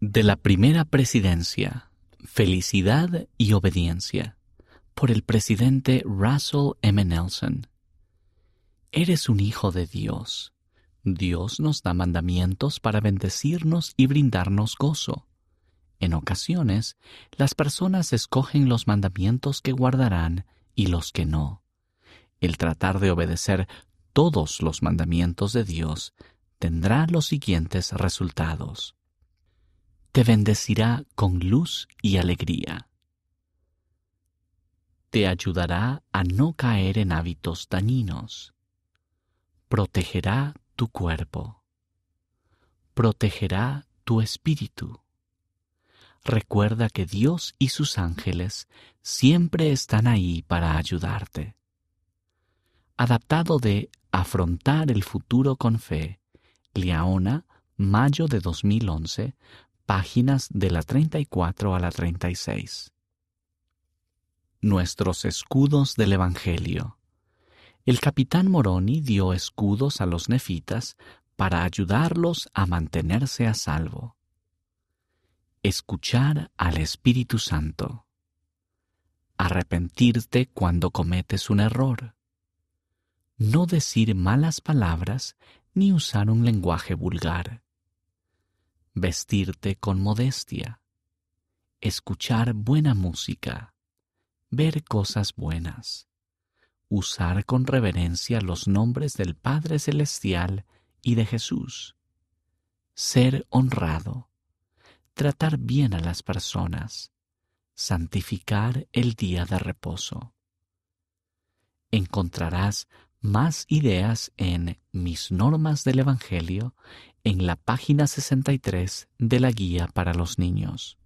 De la primera presidencia, Felicidad y Obediencia, por el presidente Russell M. Nelson. Eres un hijo de Dios. Dios nos da mandamientos para bendecirnos y brindarnos gozo. En ocasiones, las personas escogen los mandamientos que guardarán y los que no. El tratar de obedecer todos los mandamientos de Dios tendrá los siguientes resultados. Te bendecirá con luz y alegría. Te ayudará a no caer en hábitos dañinos. Protegerá tu cuerpo. Protegerá tu espíritu. Recuerda que Dios y sus ángeles siempre están ahí para ayudarte. Adaptado de Afrontar el futuro con fe, Liaona, mayo de 2011, páginas de la 34 a la 36. Nuestros escudos del Evangelio. El capitán Moroni dio escudos a los nefitas para ayudarlos a mantenerse a salvo. Escuchar al Espíritu Santo. Arrepentirte cuando cometes un error. No decir malas palabras ni usar un lenguaje vulgar. Vestirte con modestia. Escuchar buena música. Ver cosas buenas. Usar con reverencia los nombres del Padre Celestial y de Jesús. Ser honrado tratar bien a las personas, santificar el día de reposo. Encontrarás más ideas en Mis Normas del Evangelio en la página 63 de la Guía para los Niños.